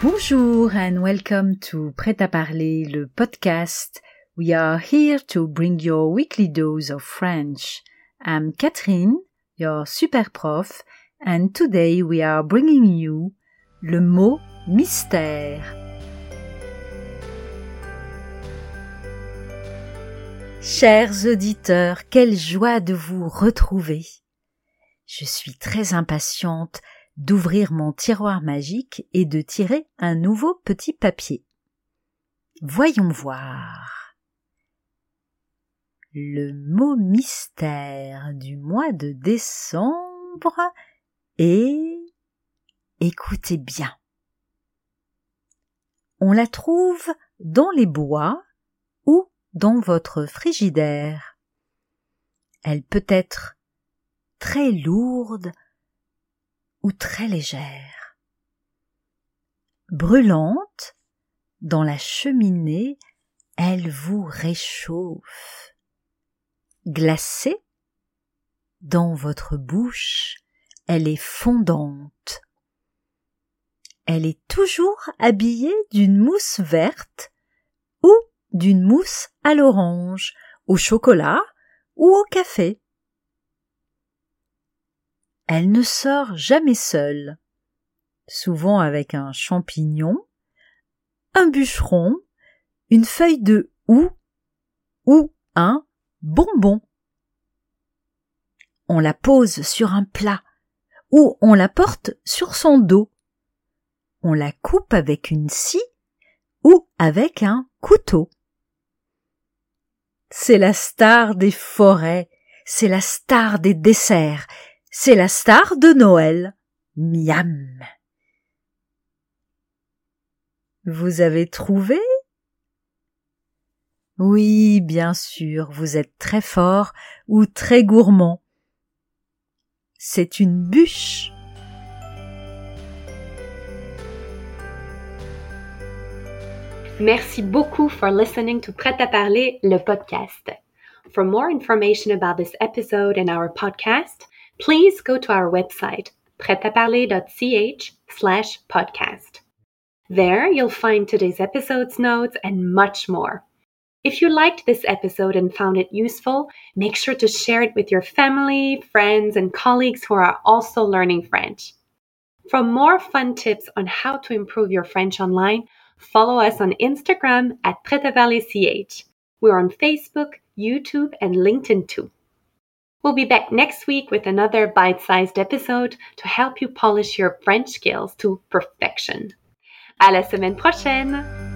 Bonjour and welcome to Prêt à parler, le podcast. We are here to bring your weekly dose of French. I'm Catherine, your super prof, and today we are bringing you le mot mystère. Chers auditeurs, quelle joie de vous retrouver. Je suis très impatiente d'ouvrir mon tiroir magique et de tirer un nouveau petit papier. Voyons voir. Le mot mystère du mois de décembre est écoutez bien. On la trouve dans les bois ou dans votre frigidaire. Elle peut être très lourde ou très légère. Brûlante, dans la cheminée, elle vous réchauffe. Glacée, dans votre bouche, elle est fondante. Elle est toujours habillée d'une mousse verte ou d'une mousse à l'orange, au chocolat ou au café elle ne sort jamais seule, souvent avec un champignon, un bûcheron, une feuille de houx ou un bonbon. On la pose sur un plat ou on la porte sur son dos. On la coupe avec une scie ou avec un couteau. C'est la star des forêts, c'est la star des desserts, c'est la star de Noël. Miam. Vous avez trouvé? Oui, bien sûr, vous êtes très fort ou très gourmand. C'est une bûche. Merci beaucoup for listening to Prêt à parler, le podcast. For more information about this episode and our podcast, please go to our website, pretaparler.ch slash podcast. There you'll find today's episode's notes and much more. If you liked this episode and found it useful, make sure to share it with your family, friends, and colleagues who are also learning French. For more fun tips on how to improve your French online, follow us on Instagram at PretaParlerCH. We're on Facebook, YouTube, and LinkedIn too. We'll be back next week with another bite sized episode to help you polish your French skills to perfection. À la semaine prochaine!